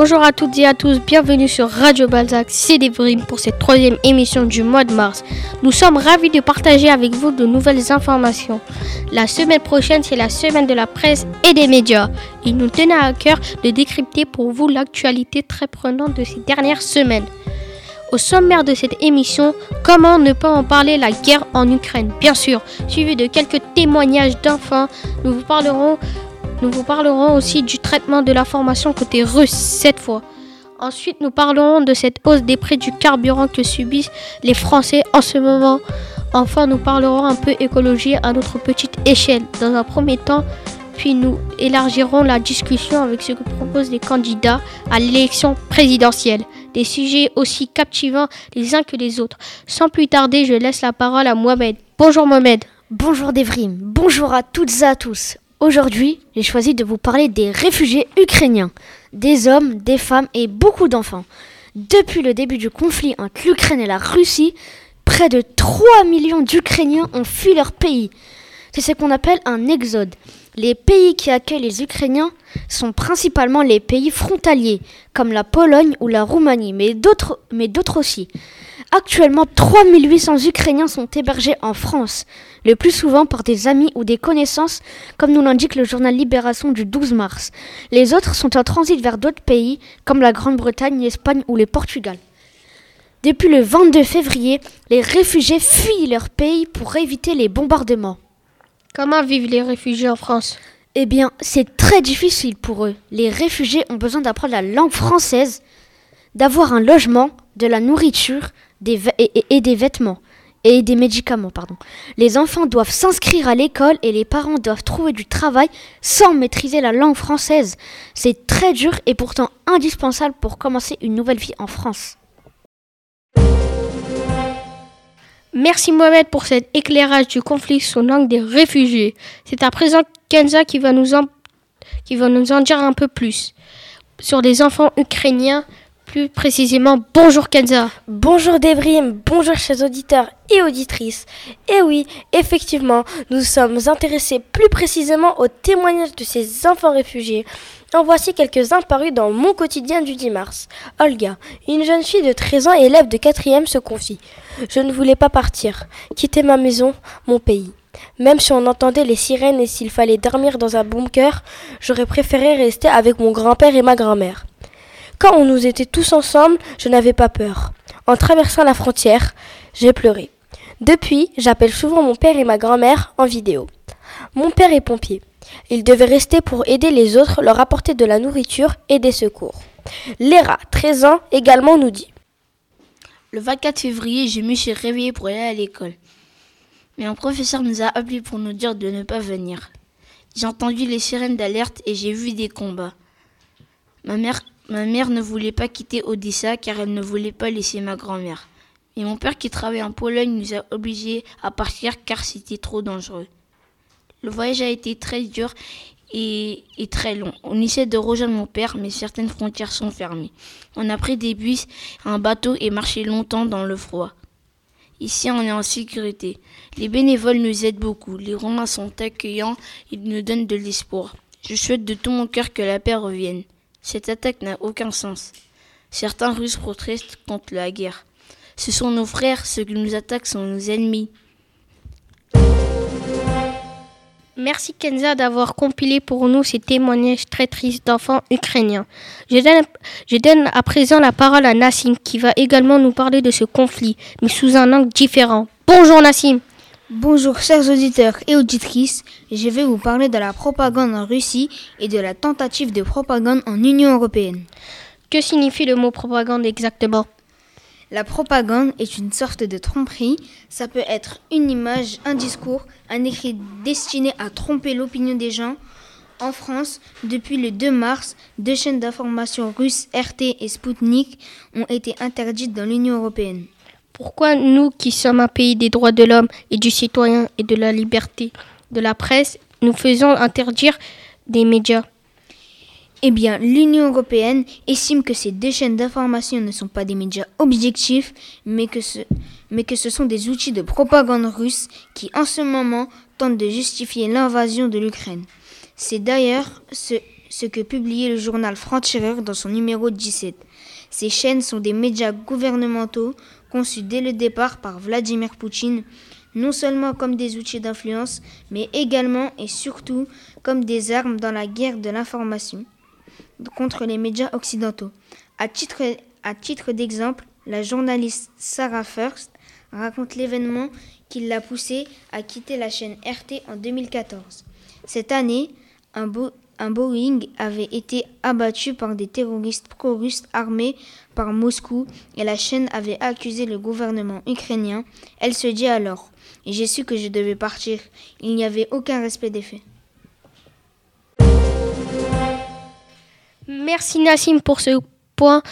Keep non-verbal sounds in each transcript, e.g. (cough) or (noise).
Bonjour à toutes et à tous, bienvenue sur Radio Balzac, c'est Devrim pour cette troisième émission du mois de mars. Nous sommes ravis de partager avec vous de nouvelles informations. La semaine prochaine, c'est la semaine de la presse et des médias. Il nous tenait à cœur de décrypter pour vous l'actualité très prenante de ces dernières semaines. Au sommaire de cette émission, comment ne pas en parler la guerre en Ukraine, bien sûr, suivi de quelques témoignages d'enfants. Nous vous parlerons nous vous parlerons aussi du traitement de la formation côté russe cette fois. Ensuite, nous parlerons de cette hausse des prix du carburant que subissent les Français en ce moment. Enfin, nous parlerons un peu écologie à notre petite échelle. Dans un premier temps, puis nous élargirons la discussion avec ce que proposent les candidats à l'élection présidentielle. Des sujets aussi captivants les uns que les autres. Sans plus tarder, je laisse la parole à Mohamed. Bonjour Mohamed. Bonjour Devrim. Bonjour à toutes et à tous. Aujourd'hui, j'ai choisi de vous parler des réfugiés ukrainiens, des hommes, des femmes et beaucoup d'enfants. Depuis le début du conflit entre l'Ukraine et la Russie, près de 3 millions d'Ukrainiens ont fui leur pays. C'est ce qu'on appelle un exode. Les pays qui accueillent les Ukrainiens sont principalement les pays frontaliers, comme la Pologne ou la Roumanie, mais d'autres, aussi. Actuellement, 3800 Ukrainiens sont hébergés en France, le plus souvent par des amis ou des connaissances, comme nous l'indique le journal Libération du 12 mars. Les autres sont en transit vers d'autres pays, comme la Grande-Bretagne, l'Espagne ou le Portugal. Depuis le 22 février, les réfugiés fuient leur pays pour éviter les bombardements. Comment vivent les réfugiés en France? Eh bien, c'est très difficile pour eux. Les réfugiés ont besoin d'apprendre la langue française, d'avoir un logement, de la nourriture, et, et, des vêtements et des médicaments, pardon. Les enfants doivent s'inscrire à l'école et les parents doivent trouver du travail sans maîtriser la langue française. C'est très dur et pourtant indispensable pour commencer une nouvelle vie en France. Merci Mohamed pour cet éclairage du conflit sous l'angle des réfugiés. C'est à présent Kenza qui va nous en, dire un peu plus sur les enfants ukrainiens plus précisément, bonjour Kenza. Bonjour Debrim, bonjour chers auditeurs et auditrices. Et oui, effectivement, nous sommes intéressés plus précisément aux témoignages de ces enfants réfugiés. En voici quelques-uns parus dans mon quotidien du 10 mars. Olga, une jeune fille de 13 ans, élève de 4e, se confie. Je ne voulais pas partir, quitter ma maison, mon pays. Même si on entendait les sirènes et s'il fallait dormir dans un bunker, j'aurais préféré rester avec mon grand-père et ma grand-mère. Quand on nous était tous ensemble, je n'avais pas peur. En traversant la frontière, j'ai pleuré. Depuis, j'appelle souvent mon père et ma grand-mère en vidéo. Mon père est pompier. Il devait rester pour aider les autres, leur apporter de la nourriture et des secours. Léra, 13 ans, également nous dit. Le 24 février, je me suis réveillée pour aller à l'école. Mais un professeur nous a appelés pour nous dire de ne pas venir. J'ai entendu les sirènes d'alerte et j'ai vu des combats. Ma mère Ma mère ne voulait pas quitter Odessa car elle ne voulait pas laisser ma grand-mère. Mais mon père qui travaille en Pologne nous a obligés à partir car c'était trop dangereux. Le voyage a été très dur et, très long. On essaie de rejoindre mon père, mais certaines frontières sont fermées. On a pris des bus, un bateau et marché longtemps dans le froid. Ici, on est en sécurité. Les bénévoles nous aident beaucoup. Les Romains sont accueillants, ils nous donnent de l'espoir. Je souhaite de tout mon cœur que la paix revienne. Cette attaque n'a aucun sens. Certains Russes protestent contre la guerre. Ce sont nos frères, ceux qui nous attaquent sont nos ennemis. Merci Kenza d'avoir compilé pour nous ces témoignages très tristes d'enfants ukrainiens. Je donne, je donne, à présent la parole à Nassim qui va également nous parler de ce conflit, mais sous un angle différent. Bonjour Nassim. Bonjour chers auditeurs et auditrices, je vais vous parler de la propagande en Russie et de la tentative de propagande en Union européenne. Que signifie le mot propagande exactement? La propagande est une sorte de tromperie, ça peut être une image, un discours, un écrit destiné à tromper l'opinion des gens. En France, depuis le 2 mars, deux chaînes d'information russes RT et Sputnik ont été interdites dans l'Union européenne. Pourquoi nous, qui sommes un pays des droits de l'homme et du citoyen et de la liberté de la presse, nous faisons interdire des médias? Eh bien, l'Union européenne estime que ces deux chaînes d'information ne sont pas des médias objectifs, mais que, ce, sont des outils de propagande russe qui, en ce moment, tentent de justifier l'invasion de l'Ukraine. C'est d'ailleurs ce, ce que publiait le journal Franc-Tireur dans son numéro 17. Ces chaînes sont des médias gouvernementaux conçus dès le départ par Vladimir Poutine, non seulement comme des outils d'influence, mais également et surtout comme des armes dans la guerre de l'information contre les médias occidentaux. À titre, à titre d'exemple, la journaliste Sarah First raconte l'événement qui l'a poussée à quitter la chaîne RT en 2014. Cette année, un, un Boeing avait été abattu par des terroristes pro-russes armés par Moscou et la chaîne avait accusé le gouvernement ukrainien. Elle se dit alors j'ai su que je devais partir. Il n'y avait aucun respect des faits. Merci Nassim pour ce point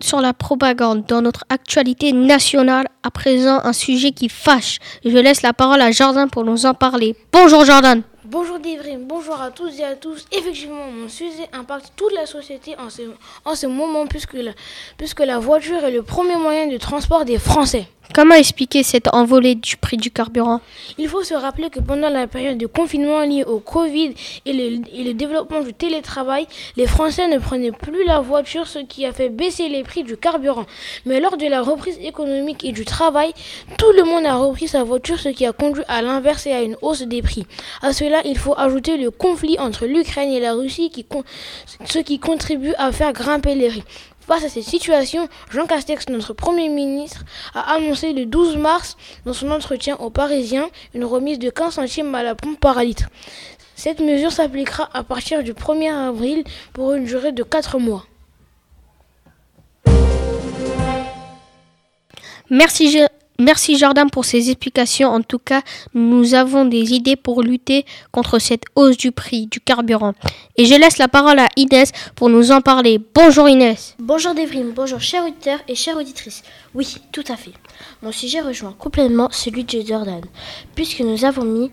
sur la propagande dans notre actualité nationale. À présent, un sujet qui fâche. Je laisse la parole à Jordan pour nous en parler. Bonjour Jordan. Bonjour Devrim, bonjour à tous et à tous. Effectivement, mon sujet impacte toute la société en ce, en ce moment puisque la voiture est le premier moyen de transport des Français. Comment expliquer cette envolée du prix du carburant? Il faut se rappeler que pendant la période de confinement liée au Covid et le, développement du télétravail, les Français ne prenaient plus la voiture, ce qui a fait baisser les prix du carburant. Mais lors de la reprise économique et du travail, tout le monde a repris sa voiture, ce qui a conduit à l'inverse et à une hausse des prix. À cela, il faut ajouter le conflit entre l'Ukraine et la Russie, ce qui contribue à faire grimper les prix. Face à cette situation, Jean Castex, notre Premier ministre, a annoncé le 12 mars, dans son entretien aux Parisiens, une remise de 15 centimes à la pompe par litre. Cette mesure s'appliquera à partir du 1er avril pour une durée de 4 mois. Merci, Merci Jordan pour ces explications. En tout cas, nous avons des idées pour lutter contre cette hausse du prix du carburant. Et je laisse la parole à Inès pour nous en parler. Bonjour Inès. Bonjour Devrim, bonjour chers auditeurs et chères auditrices. Oui, tout à fait. Mon sujet rejoint complètement celui de Jordan, puisque nous avons mis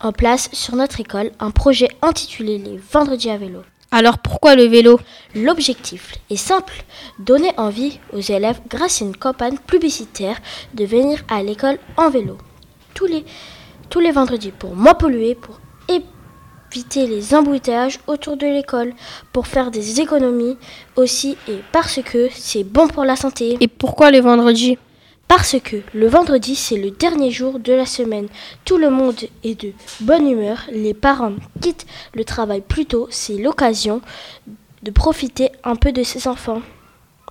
en place sur notre école un projet intitulé Les Vendredis à vélo. Alors pourquoi le vélo? L'objectif est simple, donner envie aux élèves grâce à une campagne publicitaire de venir à l'école en vélo. Tous les, tous les vendredis pour moins polluer, pour éviter les embouteillages autour de l'école, pour faire des économies aussi et parce que c'est bon pour la santé. Et pourquoi les vendredis? Parce que le vendredi, c'est le dernier jour de la semaine. Tout le monde est de bonne humeur. Les parents quittent le travail plus tôt. C'est l'occasion de profiter un peu de ses enfants.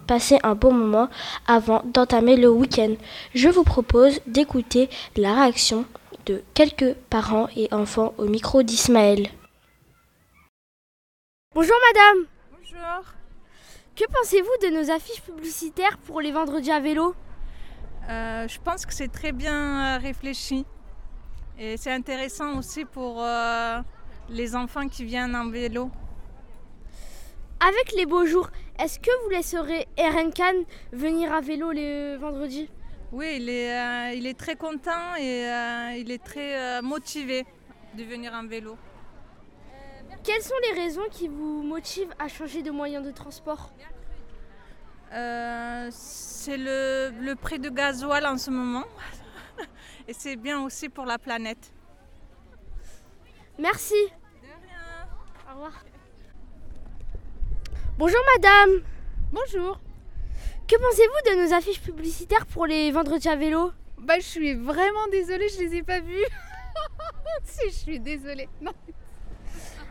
Passer un bon moment avant d'entamer le week-end. Je vous propose d'écouter la réaction de quelques parents et enfants au micro d'Ismaël. Bonjour madame. Bonjour. Que pensez-vous de nos affiches publicitaires pour les vendredis à vélo? Euh, je pense que c'est très bien euh, réfléchi. Et c'est intéressant aussi pour euh, les enfants qui viennent en vélo. Avec les beaux jours, est-ce que vous laisserez Eren Khan venir à vélo les vendredis? Oui, il est, il est, très content et il est très motivé de venir en vélo. Quelles sont les raisons qui vous motivent à changer de moyen de transport? Euh, c'est le, le, prix de gasoil en ce moment. (laughs) Et c'est bien aussi pour la planète. Merci. De rien. Au revoir. Bonjour madame. Bonjour. Que pensez-vous de nos affiches publicitaires pour les vendredis à vélo? Bah je suis vraiment désolée, je les ai pas vues. (laughs) si je suis désolée. (laughs) Non.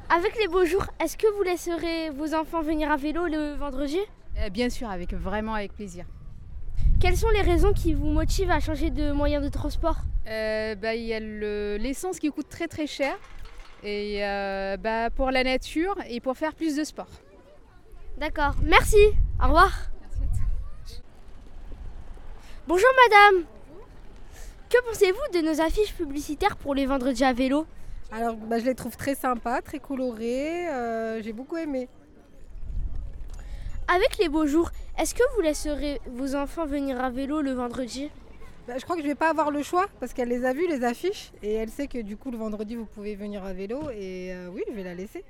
Avec les beaux jours, est-ce que vous laisserez vos enfants venir à vélo le vendredi? Bien sûr, avec vraiment avec plaisir. Quelles sont les raisons qui vous motivent à changer de moyen de transport? Euh, bah, Il y a l'essence qui coûte très très cher et euh, bah, pour la nature et pour faire plus de sport. D'accord, merci. Au revoir. Bonjour madame. Que pensez-vous de nos affiches publicitaires pour les vendredis à vélo? Alors bah, je les trouve très sympas, très colorées, euh, j'ai beaucoup aimé. Avec les beaux jours, est-ce que vous laisserez vos enfants venir à vélo le vendredi? Bah, Je crois que je ne vais pas avoir le choix parce qu'elle les a vues, les affiches, et elle sait que du coup le vendredi vous pouvez venir à vélo, et euh, oui, je vais la laisser.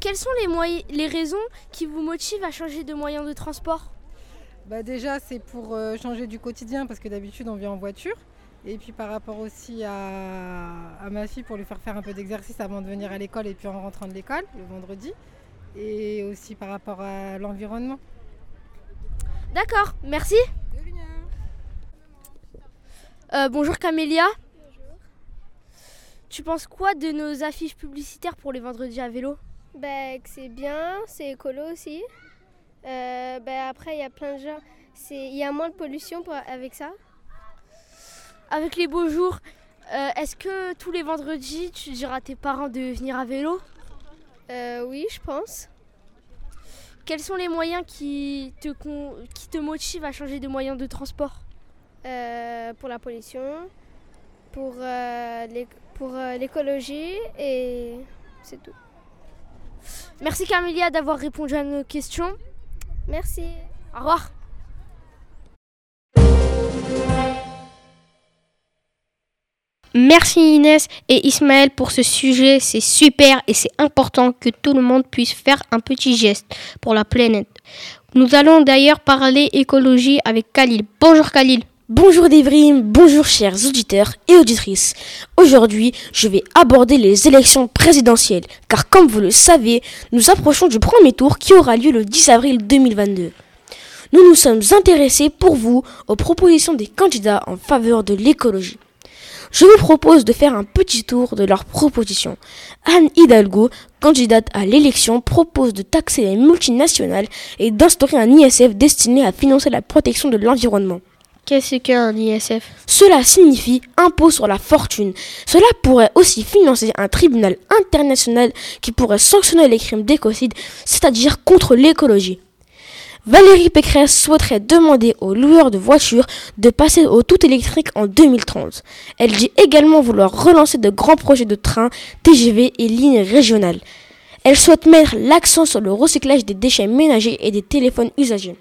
Quelles sont les, moyens, les raisons qui vous motivent à changer de moyen de transport? Bah Déjà, c'est pour euh, changer du quotidien parce que d'habitude on vient en voiture. Et puis par rapport aussi à, à ma fille pour lui faire faire un peu d'exercice avant de venir à l'école et puis en rentrant de l'école le vendredi. Et aussi par rapport à l'environnement. D'accord, merci. Euh, bonjour Camélia. Tu penses quoi de nos affiches publicitaires pour les vendredis à vélo? Bah, c'est bien, c'est écolo aussi. Euh, bah, après, il y a plein de gens. Il y a moins de pollution avec ça. Avec les beaux jours, euh, est-ce que tous les vendredis, tu diras à tes parents de venir à vélo? Euh, Oui, je pense. Quels sont les moyens qui te, qui te motivent à changer de moyen de transport? Pour la pollution, pour l'écologie et c'est tout. Merci Camélia d'avoir répondu à nos questions. Merci. Au revoir. Merci Inès et Ismaël pour ce sujet. C'est super et c'est important que tout le monde puisse faire un petit geste pour la planète. Nous allons d'ailleurs parler écologie avec Khalil. Bonjour Khalil. Bonjour Devrim, bonjour chers auditeurs et auditrices. Aujourd'hui, je vais aborder les élections présidentielles, car comme vous le savez, nous approchons du premier tour qui aura lieu le 10 avril 2022. Nous nous sommes intéressés pour vous aux propositions des candidats en faveur de l'écologie. Je vous propose de faire un petit tour de leurs propositions. Anne Hidalgo, candidate à l'élection, propose de taxer les multinationales et d'instaurer un ISF destiné à financer la protection de l'environnement. Qu'est-ce qu'un ISF Cela signifie impôt sur la fortune. Cela pourrait aussi financer un tribunal international qui pourrait sanctionner les crimes d'écocide, c'est-à-dire contre l'écologie. Valérie Pécresse souhaiterait demander aux loueurs de voitures de passer au tout électrique en 2030. Elle dit également vouloir relancer de grands projets de trains, TGV et lignes régionales. Elle souhaite mettre l'accent sur le recyclage des déchets ménagers et des téléphones usagés.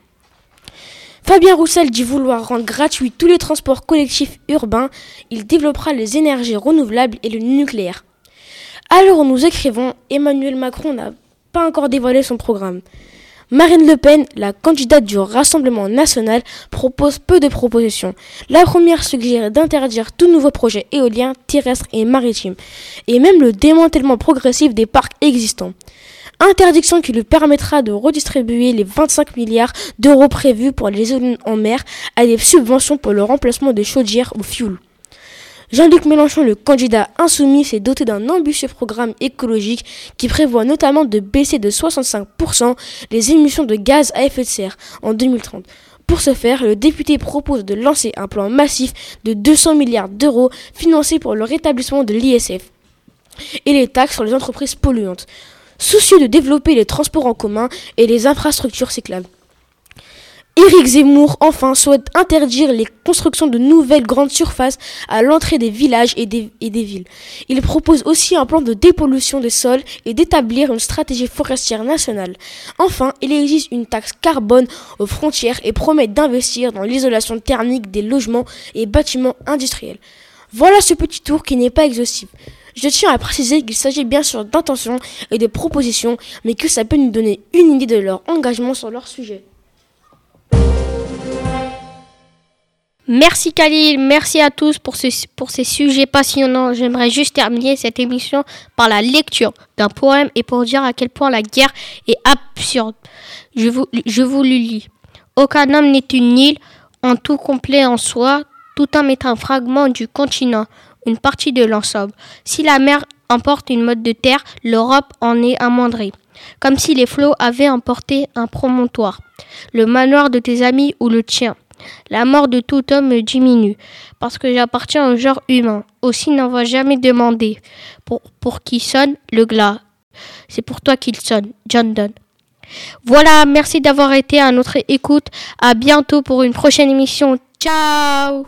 Fabien Roussel dit vouloir rendre gratuits tous les transports collectifs urbains. Il développera les énergies renouvelables et le nucléaire. Alors nous écrivons, Emmanuel Macron n'a pas encore dévoilé son programme. Marine Le Pen, la candidate du Rassemblement national, propose peu de propositions. La première suggère d'interdire tout nouveau projet éolien, terrestre et maritime, et même le démantèlement progressif des parcs existants. Interdiction qui lui permettra de redistribuer les 25 milliards d'euros prévus pour les éoliennes en mer à des subventions pour le remplacement des chaudières au fioul. Jean-Luc Mélenchon, le candidat insoumis, s'est doté d'un ambitieux programme écologique qui prévoit notamment de baisser de 65% les émissions de gaz à effet de serre en 2030. Pour ce faire, le député propose de lancer un plan massif de 200 milliards d'euros financé pour le rétablissement de l'ISF et les taxes sur les entreprises polluantes soucieux de développer les transports en commun et les infrastructures cyclables. Éric Zemmour, enfin, souhaite interdire les constructions de nouvelles grandes surfaces à l'entrée des villages et des, villes. Il propose aussi un plan de dépollution des sols et d'établir une stratégie forestière nationale. Enfin, il existe une taxe carbone aux frontières et promet d'investir dans l'isolation thermique des logements et bâtiments industriels. Voilà ce petit tour qui n'est pas exhaustif. Je tiens à préciser qu'il s'agit bien sûr d'intentions et de propositions, mais que ça peut nous donner une idée de leur engagement sur leur sujet. Merci Khalil, merci à tous pour, ces sujets passionnants. J'aimerais juste terminer cette émission par la lecture d'un poème et pour dire à quel point la guerre est absurde. Je vous, je vous le lis. Aucun homme n'est une île, en tout complet en soi, tout homme est un fragment du continent une partie de l'ensemble. Si la mer emporte une mode de terre, l'Europe en est amoindrie. Comme si les flots avaient emporté un promontoire, le manoir de tes amis ou le tien. La mort de tout homme me diminue, parce que j'appartiens au genre humain. Aussi n'envoie jamais demander pour, pour qui sonne le glas. C'est pour toi qu'il sonne, John Donne. Voilà, merci d'avoir été à notre écoute. À bientôt pour une prochaine émission. Ciao